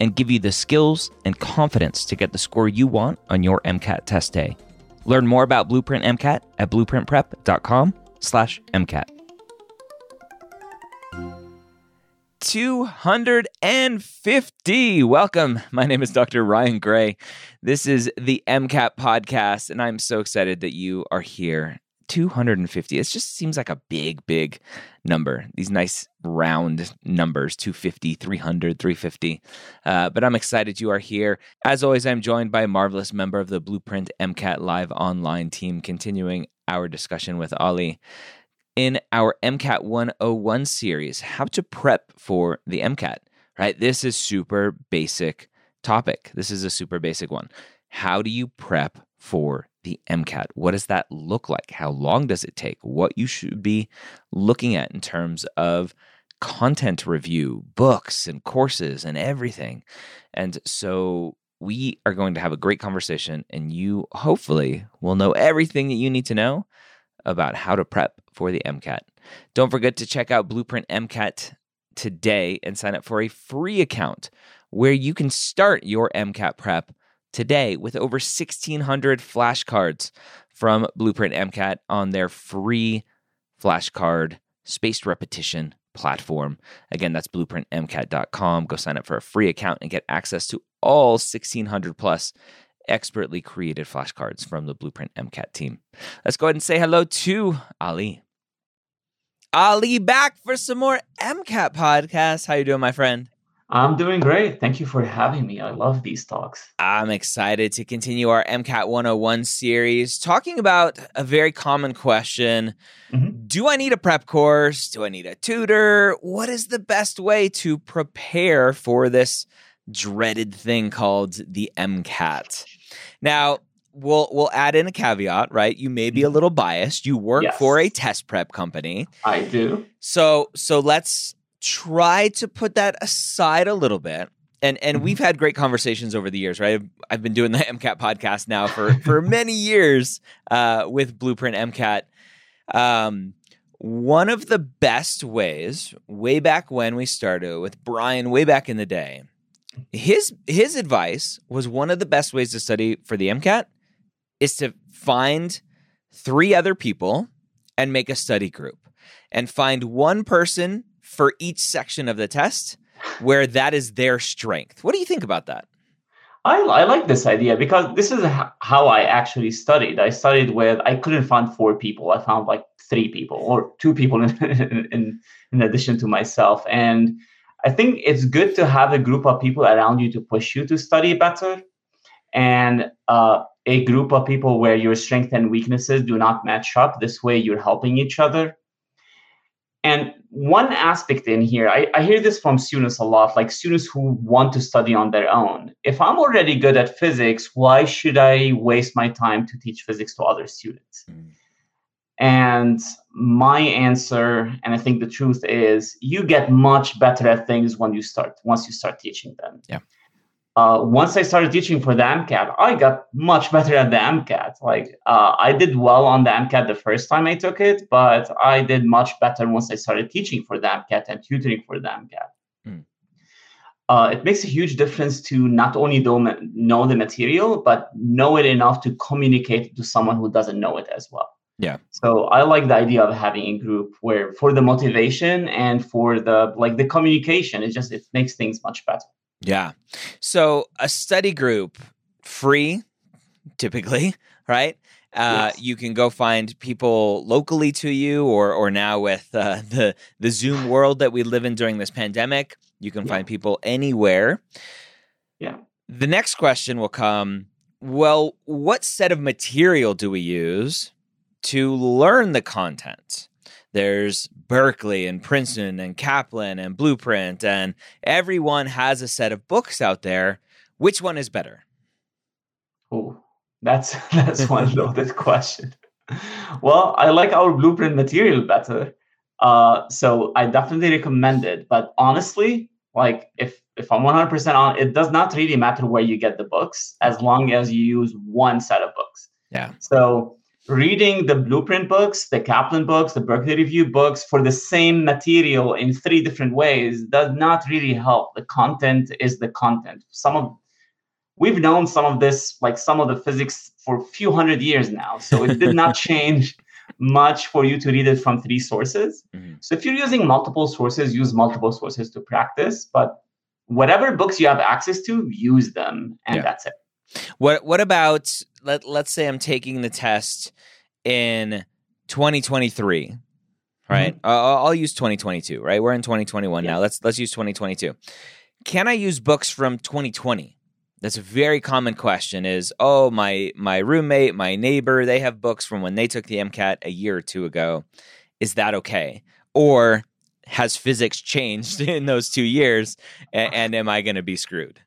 and give you the skills and confidence to get the score you want on your MCAT test day. Learn more about Blueprint MCAT at blueprintprep.com slash MCAT. 250. Welcome. My name is Dr. Ryan Gray. This is the MCAT podcast, and I'm so excited that you are here. 250. It just seems like a big, big number. These nice round numbers 250, 300, 350. Uh, but I'm excited you are here. As always, I'm joined by a marvelous member of the Blueprint MCAT Live online team, continuing our discussion with Ali in our MCAT 101 series, how to prep for the MCAT, right? This is super basic topic. This is a super basic one. How do you prep for the MCAT? What does that look like? How long does it take? What you should be looking at in terms of content review, books and courses and everything. And so we are going to have a great conversation and you hopefully will know everything that you need to know about how to prep for the MCAT. Don't forget to check out Blueprint MCAT today and sign up for a free account where you can start your MCAT prep today with over 1,600 flashcards from Blueprint MCAT on their free flashcard spaced repetition platform. Again, that's blueprintmcat.com. Go sign up for a free account and get access to all 1,600 plus expertly created flashcards from the Blueprint MCAT team. Let's go ahead and say hello to Ali. Ali back for some more MCAT podcasts. How you doing, my friend? I'm doing great. Thank you for having me. I love these talks. I'm excited to continue our MCAT 101 series talking about a very common question. Mm-hmm. Do I need a prep course? Do I need a tutor? What is the best way to prepare for this dreaded thing called the MCAT? Now, we'll we'll add in a caveat, right? You may be a mm-hmm. little biased. You work yes. for a test prep company. I do. So so let's try to put that aside a little bit. And and mm-hmm. we've had great conversations over the years, right? I've, I've been doing the MCAT podcast now for for many years uh, with Blueprint MCAT. Um, one of the best ways, way back when we started with Brian, way back in the day, his his advice was one of the best ways to study for the MCAT is to find three other people and make a study group and find one person for each section of the test where that is their strength. What do you think about that? I, I like this idea because this is how I actually studied. I studied with, I couldn't find four people. I found like three people or two people in, in, in addition to myself. And I think it's good to have a group of people around you to push you to study better and uh, a group of people where your strengths and weaknesses do not match up. This way, you're helping each other. And one aspect in here, I, I, hear this from students a lot, like students who want to study on their own. If I'm already good at physics, why should I waste my time to teach physics to other students? Mm. And my answer, and I think the truth is, you get much better at things when you start once you start teaching them. Yeah. Uh, once I started teaching for the MCAT, I got much better at the MCAT. Like uh, I did well on the MCAT the first time I took it, but I did much better once I started teaching for the MCAT and tutoring for the MCAT. Mm. Uh, it makes a huge difference to not only know the material, but know it enough to communicate to someone who doesn't know it as well. Yeah. So I like the idea of having a group where for the motivation and for the like the communication, it just it makes things much better. Yeah. So a study group free typically, right? Uh, Yes. You can go find people locally to you, or or now with uh, the the Zoom world that we live in during this pandemic, you can Yeah. find people anywhere. Yeah. The next question will come. Well, what set of material do we use to learn the content? There's Berkeley and Princeton and Kaplan and Blueprint, and everyone has a set of books out there. Which one is better? Oh, that's that's one loaded question. Well, I like our blueprint material better. Uh, so I definitely recommend it. But honestly, like if if I'm 100% on, it does not really matter where you get the books as long as you use one set of books. Yeah. So reading the blueprint books, the Kaplan books, the Berkeley Review books for the same material in three different ways does not really help. The content is the content. Some of we've known some of this, like some of the physics for a few hundred years now. So it did not change much for you to read it from three sources. Mhm. So if you're using multiple sources, use multiple sources to practice. But whatever books you have access to, use them, and Yeah. that's it. What What about let Let's say I'm taking the test in 2023, right? Uh, I'll I'll use 2022. Right, we're in 2021 now. Let's Let's use 2022. Can I use books from 2020? That's a very common question. Is oh my my roommate, my neighbor, they have books from when they took the MCAT a year or two ago. Is that okay? Or has physics changed in those two years? And, and am I going to be screwed?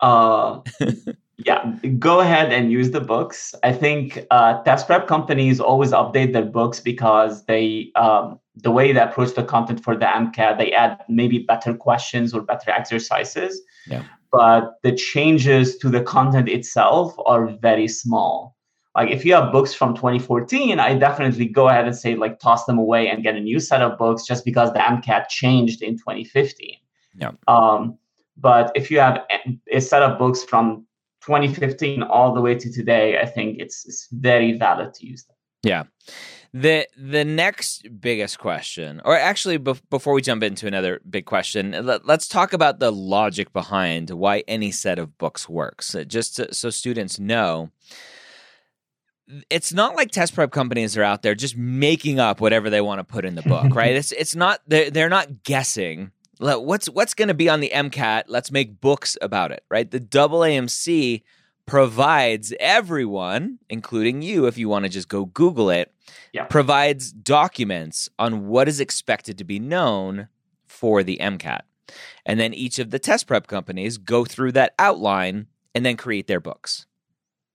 Uh, yeah, go ahead and use the books. I think uh, test prep companies always update their books because they, um, the way they approach the content for the MCAT, they add maybe better questions or better exercises. Yeah. But the changes to the content itself are very small. Like if you have books from 2014, I definitely go ahead and say like toss them away and get a new set of books just because the MCAT changed in 2015. Yeah. Um, but if you have a- set of books from 2015 all the way to today, I think it's, it's very valid to use them. Yeah. The the next biggest question, or actually, bef- before we jump into another big question, let, us talk about the logic behind why any set of books works. Uh, Just to, so students know, it's not like test prep companies are out there just making up whatever they want to put in the book, right? It's it's not they're, they're not guessing. What's what's going to be on the MCAT? Let's make books about it, right? The double AMC provides everyone, including you, if you want to just go Google it, Yeah. provides documents on what is expected to be known for the MCAT. And then each of the test prep companies go through that outline and then create their books.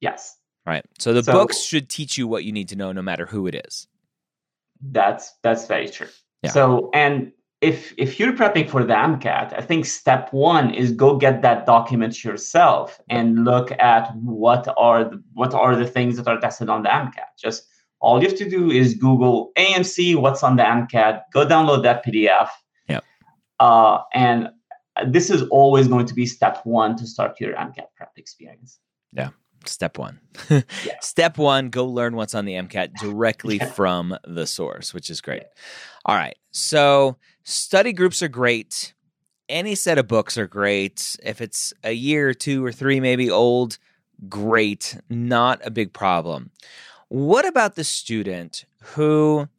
Yes, Right. So the So- books should teach you what you need to know no matter who it is. that's that's very true. Yeah. So and if if you're prepping for the MCAT, I think step one is go get that document yourself and look at what are the, what are the things that are tested on the MCAT. Just all you have to do is Google AAMC, what's on the MCAT, go download that PDF. Yep. Uh, and this is always going to be step one to start your MCAT prep experience. Step one. Yeah. Step one, go learn what's on the MCAT directly Yeah. from the source, which is great. All right. So study groups are great. Any set of books are great. If it's a year or two or three, maybe old, great. Not a big problem. What about the student who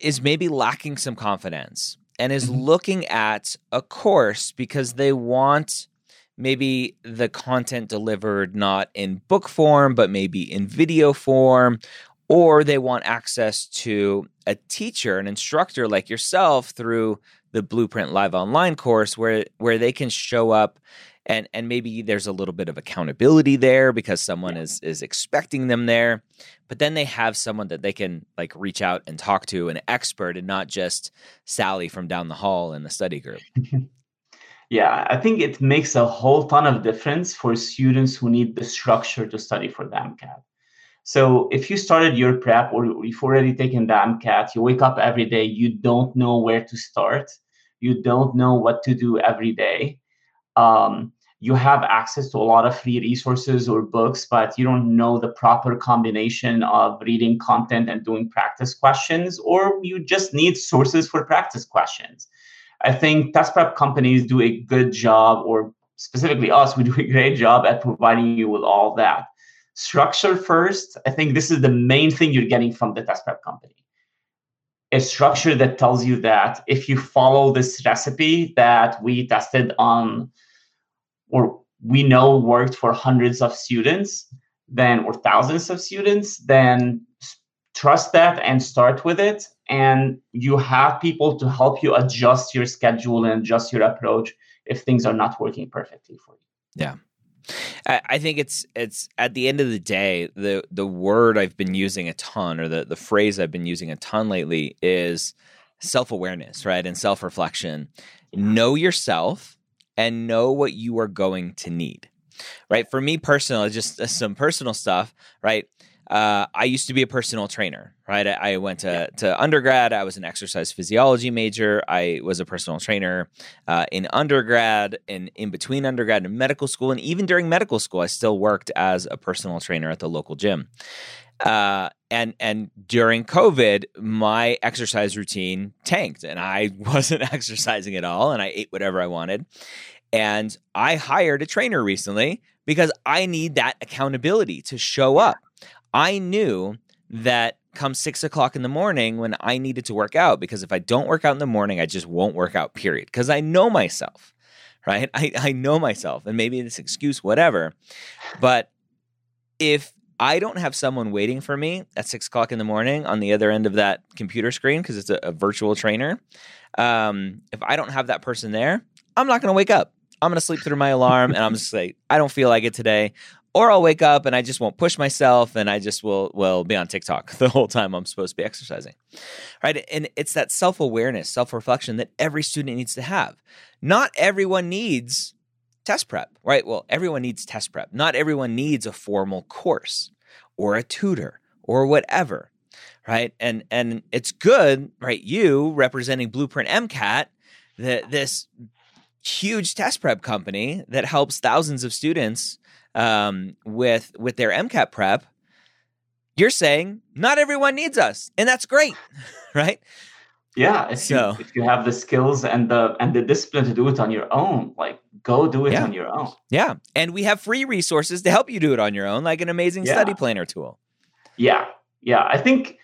is maybe lacking some confidence and is Mhm. looking at a course because they want maybe the content delivered not in book form, but maybe in video form, or they want access to a teacher, an instructor like yourself through the Blueprint Live Online course where where they can show up and and maybe there's a little bit of accountability there because someone is is expecting them there. But then they have someone that they can like reach out and talk to an expert and not just Sally from down the hall in the study group Yeah, I think it makes a whole ton of difference for students who need the structure to study for the MCAT. So if you started your prep or you've already taken the MCAT, you wake up every day, you don't know where to start, you don't know what to do every day. Um, you have access to a lot of free resources or books, but you don't know the proper combination of reading content and doing practice questions, or you just need sources for practice questions. I think test prep companies do a good job, or specifically us, we do a great job at providing you with all that. Structure first, I think this is the main thing you're getting from the test prep company. A structure that tells you that if you follow this recipe that we tested on or we know worked for hundreds of students, then or thousands of students, then trust that and start with it. And you have people to help you adjust your schedule and adjust your approach if things are not working perfectly for you. Yeah. I think it's it's at the end of the day the the word I've been using a ton or the the phrase I've been using a ton lately is self awareness, right, and self reflection. Know yourself and know what you are going to need, right? For me personally, just uh, some personal stuff, right? Uh, I used to be a personal trainer, right? I, I went to, to undergrad. I was an exercise physiology major. I was a personal trainer uh, in undergrad and in between undergrad and medical school. And even during medical school, I still worked as a personal trainer at the local gym. Uh, and and during COVID, my exercise routine tanked, and I wasn't exercising at all, and I ate whatever I wanted. And I hired a trainer recently because I need that accountability to show up I knew that come six o'clock in the morning when I needed to work out, because if I don't work out in the morning, I just won't work out, period. Because I know myself, right? I, I know myself, and maybe this excuse, whatever. But if I don't have someone waiting for me at six o'clock in the morning on the other end of that computer screen because it's a, a, virtual trainer. Um, if I don't have that person there, I'm not going to wake up. I'm going to sleep through my alarm and I'm just like, I don't feel like it today or I'll wake up and I just won't push myself and I just will will be on TikTok the whole time I'm supposed to be exercising. Right? And it's that self-awareness, self-reflection that every student needs to have. Not everyone needs test prep, right? Well, everyone needs test prep. Not everyone needs a formal course or a tutor or whatever. Right? And and it's good, right? You representing Blueprint MCAT, that this huge test prep company that helps thousands of students um, with with their MCAT prep, you're saying not everyone needs us, and that's great, right? Yeah, if, so, you, if you have the skills and the and the discipline to do it on your own, like go do it yeah. on your own. Yeah, and we have free resources to help you do it on your own, like an amazing yeah. study planner tool. Yeah, yeah. I think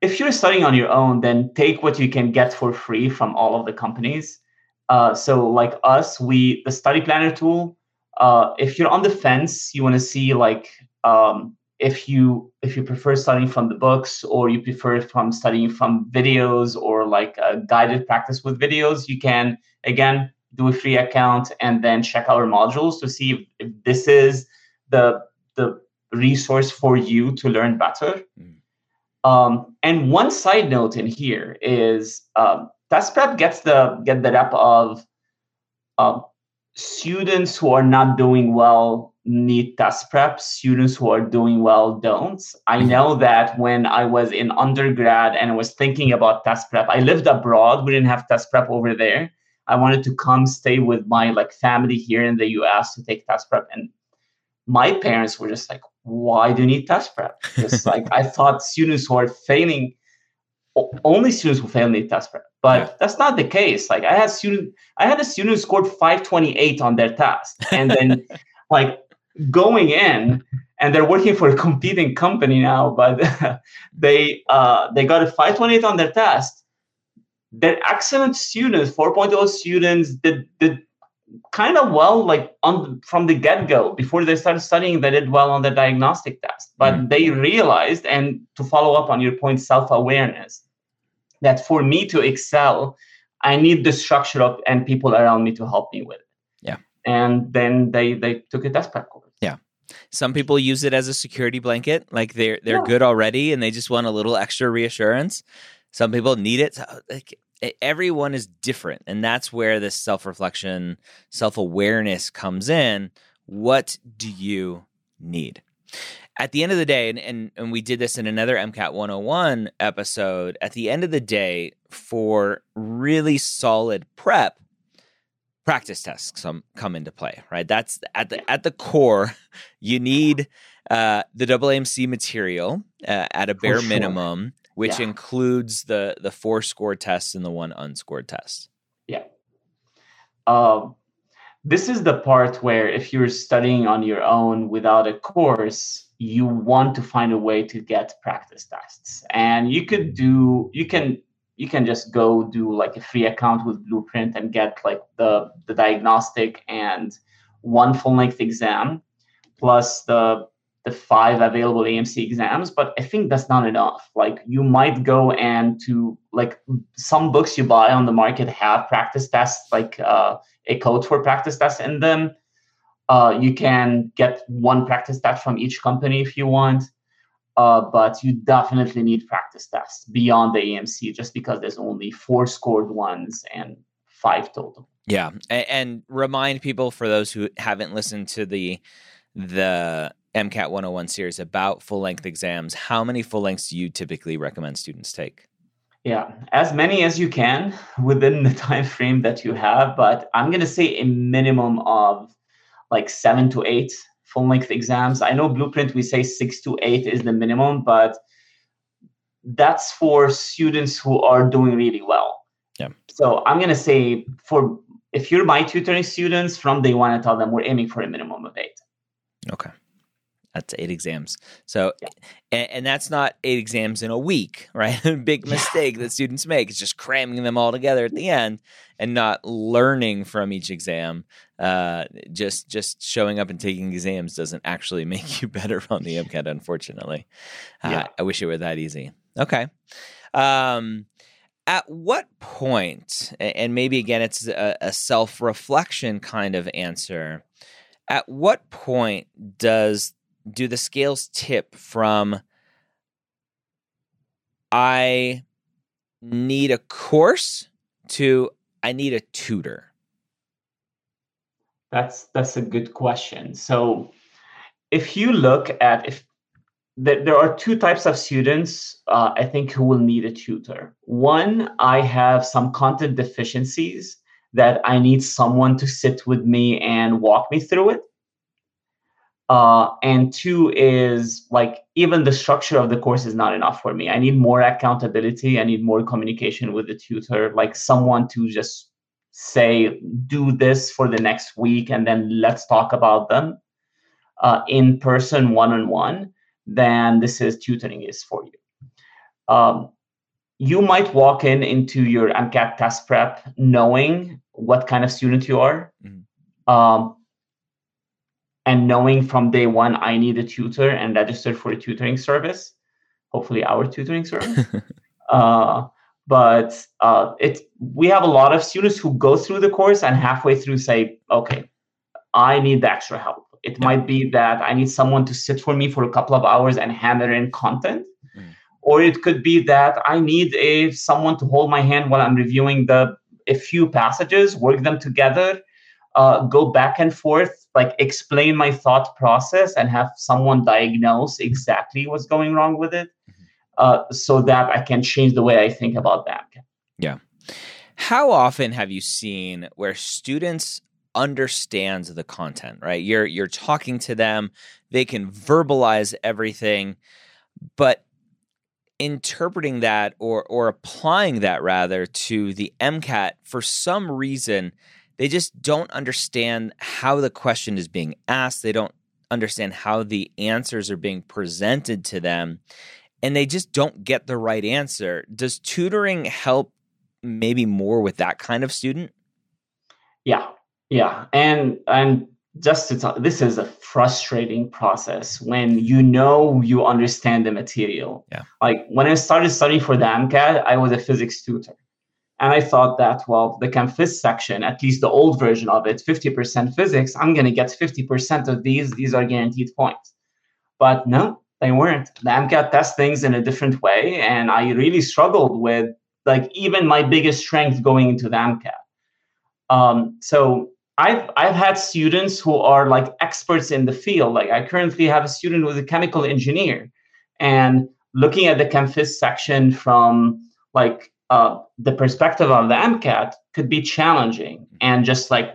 if you're studying on your own, then take what you can get for free from all of the companies. Uh, so, like us, we the study planner tool uh, if you're on the fence, you want to see like um, if you if you prefer studying from the books or you prefer from studying from videos or like a guided practice with videos, you can again do a free account and then check our modules to see if, if this is the the resource for you to learn better. Mm. Um, and one side note in here is um, test prep gets the get the rep of um, students who are not doing well need test prep. Students who are doing well don't. I mm-hmm. know that when i was in undergrad and i was thinking about test prep i lived abroad. We didn't have test prep over there. I wanted to come stay with my like family here in the us to take test prep. And my parents were just like why do you need test prep? Just like i thought students who are failing only students who fail need test prep but yeah. that's not the case. Like I had student, I had a student who scored 528 on their test, and then like going in, and they're working for a competing company now, but they uh, they got a 528 on their test. They're excellent students, 4.0 students did did kind of well like on from the get-go before they started studying they did well on the diagnostic test but mm-hmm. they realized and to follow up on your point self-awareness that for me to excel, I need the structure of and people around me to help me with it. Yeah. And then they they took a test prep course. Yeah. Some people use it as a security blanket, like they're they're yeah. good already and they just want a little extra reassurance. Some people need it. Like everyone is different, and that's where this self reflection, self awareness comes in. What do you need? At the end of the day, and, and, and we did this in another MCAT 101 episode, at the end of the day, for really solid prep, practice tests come come into play, right? That's at the at the core. You need uh, the AAMC material uh, at a bare sure. minimum, which yeah. includes the the four score tests and the one unscored test. Yeah. Um, this is the part where if you're studying on your own without a course you want to find a way to get practice tests. And you could do you can you can just go do like a free account with blueprint and get like the the diagnostic and one full length exam plus the the five available AAMC exams, but I think that's not enough. Like you might go and to like some books you buy on the market have practice tests, like uh, a code for practice tests in them. Uh, you can get one practice test from each company if you want, uh, but you definitely need practice tests beyond the AAMC just because there's only four scored ones and five total. Yeah, and, and remind people for those who haven't listened to the the MCAT 101 series about full length exams, how many full lengths do you typically recommend students take? Yeah, as many as you can within the time frame that you have, but I'm going to say a minimum of like 7 to 8 full length exams. I know blueprint we say 6 to 8 is the minimum, but that's for students who are doing really well. Yeah. So I'm going to say for if you're my tutoring students from day one, I tell them we're aiming for a minimum of 8. That's eight exams. So, yeah. and, and, that's not eight exams in a week, right? Big mistake that students make is just cramming them all together at the end and not learning from each exam. Uh, just just showing up and taking exams doesn't actually make you better on the MCAT, unfortunately. Uh, yeah. I wish it were that easy. Okay. Um, at what point, and maybe again, it's a, a self reflection kind of answer. At what point does do the scales tip from I need a course to I need a tutor? That's that's a good question. So if you look at if there are two types of students uh, I think who will need a tutor. One, I have some content deficiencies that I need someone to sit with me and walk me through it. Uh, and two is like even the structure of the course is not enough for me. I need more accountability. I need more communication with the tutor, like someone to just say, do this for the next week and then let's talk about them uh, in person, one on one. Then this is tutoring is for you. Um, you might walk in into your MCAT test prep knowing what kind of student you are. Mm-hmm. Um, and knowing from day one I need a tutor and registered for a tutoring service, hopefully our tutoring service. uh, but uh, it we have a lot of students who go through the course and halfway through say, okay, I need the extra help. It might be that I need someone to sit for me for a couple of hours and hammer in content. Mm. Or it could be that I need a someone to hold my hand while I'm reviewing the a few passages, work them together, uh, go back and forth, like explain my thought process and have someone diagnose exactly what's going wrong with it mm-hmm. uh, so that I can change the way I think about that. Yeah. How often have you seen where students understands the content, right? You're you're talking to them, they can verbalize everything, but interpreting that or or applying that rather to the MCAT for some reason they just don't understand how the question is being asked. They don't understand how the answers are being presented to them. And they just don't get the right answer. Does tutoring help maybe more with that kind of student? Yeah. Yeah. And and just to talk, this is a frustrating process when you know you understand the material. Yeah. Like when I started studying for the MCAT, I was a physics tutor. And I thought that, well, the ChemPhys section, at least the old version of it, 50% physics, I'm going to get 50% of these. These are guaranteed points. But no, they weren't. The MCAT things in a different way. And I really struggled with like even my biggest strength going into the MCAT. Um, so I've I've had students who are like experts in the field. Like I currently have a student who's a chemical engineer, and looking at the ChemPhys section from like uh, the perspective of the MCAT could be challenging and just like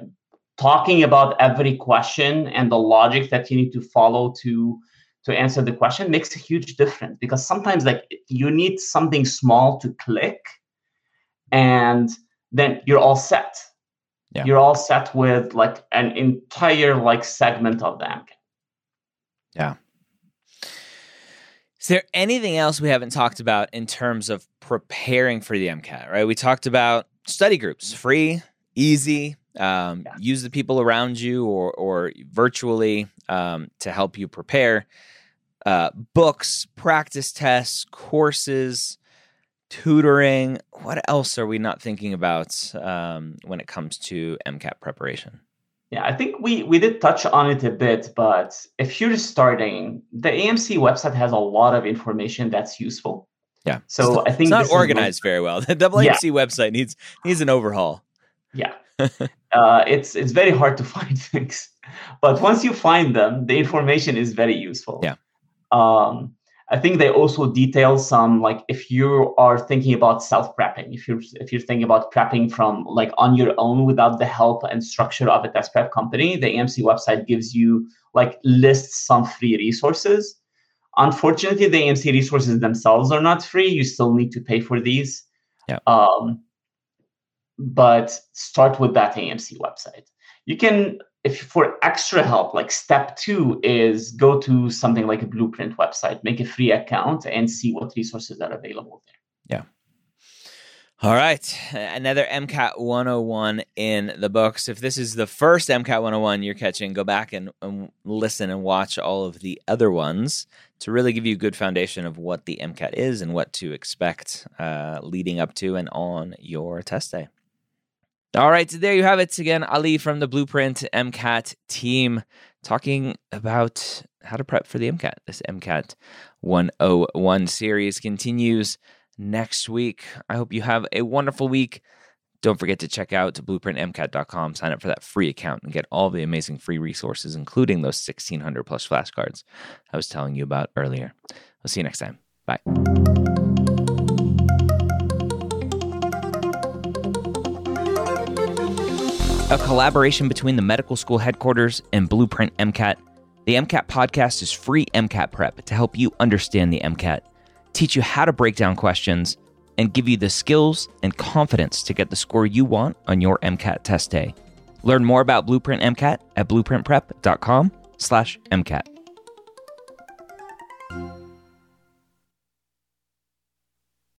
talking about every question and the logic that you need to follow to to answer the question makes a huge difference because sometimes like you need something small to click and then you're all set yeah. you're all set with like an entire like segment of the MCAT. Yeah. Is there anything else we haven't talked about in terms of preparing for the MCAT? Right, we talked about study groups, free, easy. Um, yeah. Use the people around you or or virtually um, to help you prepare. Uh, books, practice tests, courses, tutoring. What else are we not thinking about um, when it comes to MCAT preparation? Yeah, I think we we did touch on it a bit, but if you're starting, the AAMC website has a lot of information that's useful. Yeah. So not, I think it's not organized very well. The AAMC yeah. website needs needs an overhaul. Yeah. uh, it's it's very hard to find things, but once you find them, the information is very useful. Yeah. Um, I think they also detail some like if you are thinking about self prepping, if you're if you're thinking about prepping from like on your own without the help and structure of a test prep company, the AAMC website gives you like lists some free resources. Unfortunately, the AAMC resources themselves are not free. You still need to pay for these. Yeah. Um, but start with that AAMC website. You can if for extra help, like step two is go to something like a blueprint website, make a free account and see what resources are available there. Yeah. All right. Another MCAT 101 in the books. If this is the first MCAT 101 you're catching, go back and, and listen and watch all of the other ones to really give you a good foundation of what the MCAT is and what to expect uh, leading up to and on your test day. All right, so there you have it again. Ali from the Blueprint MCAT team talking about how to prep for the MCAT. This MCAT 101 series continues next week. I hope you have a wonderful week. Don't forget to check out blueprintmcat.com, sign up for that free account, and get all the amazing free resources, including those 1600 plus flashcards I was telling you about earlier. I'll see you next time. Bye. A collaboration between the medical school headquarters and Blueprint MCAT. The MCAT podcast is free MCAT prep to help you understand the MCAT, teach you how to break down questions, and give you the skills and confidence to get the score you want on your MCAT test day. Learn more about Blueprint MCAT at blueprintprep.com/mcat.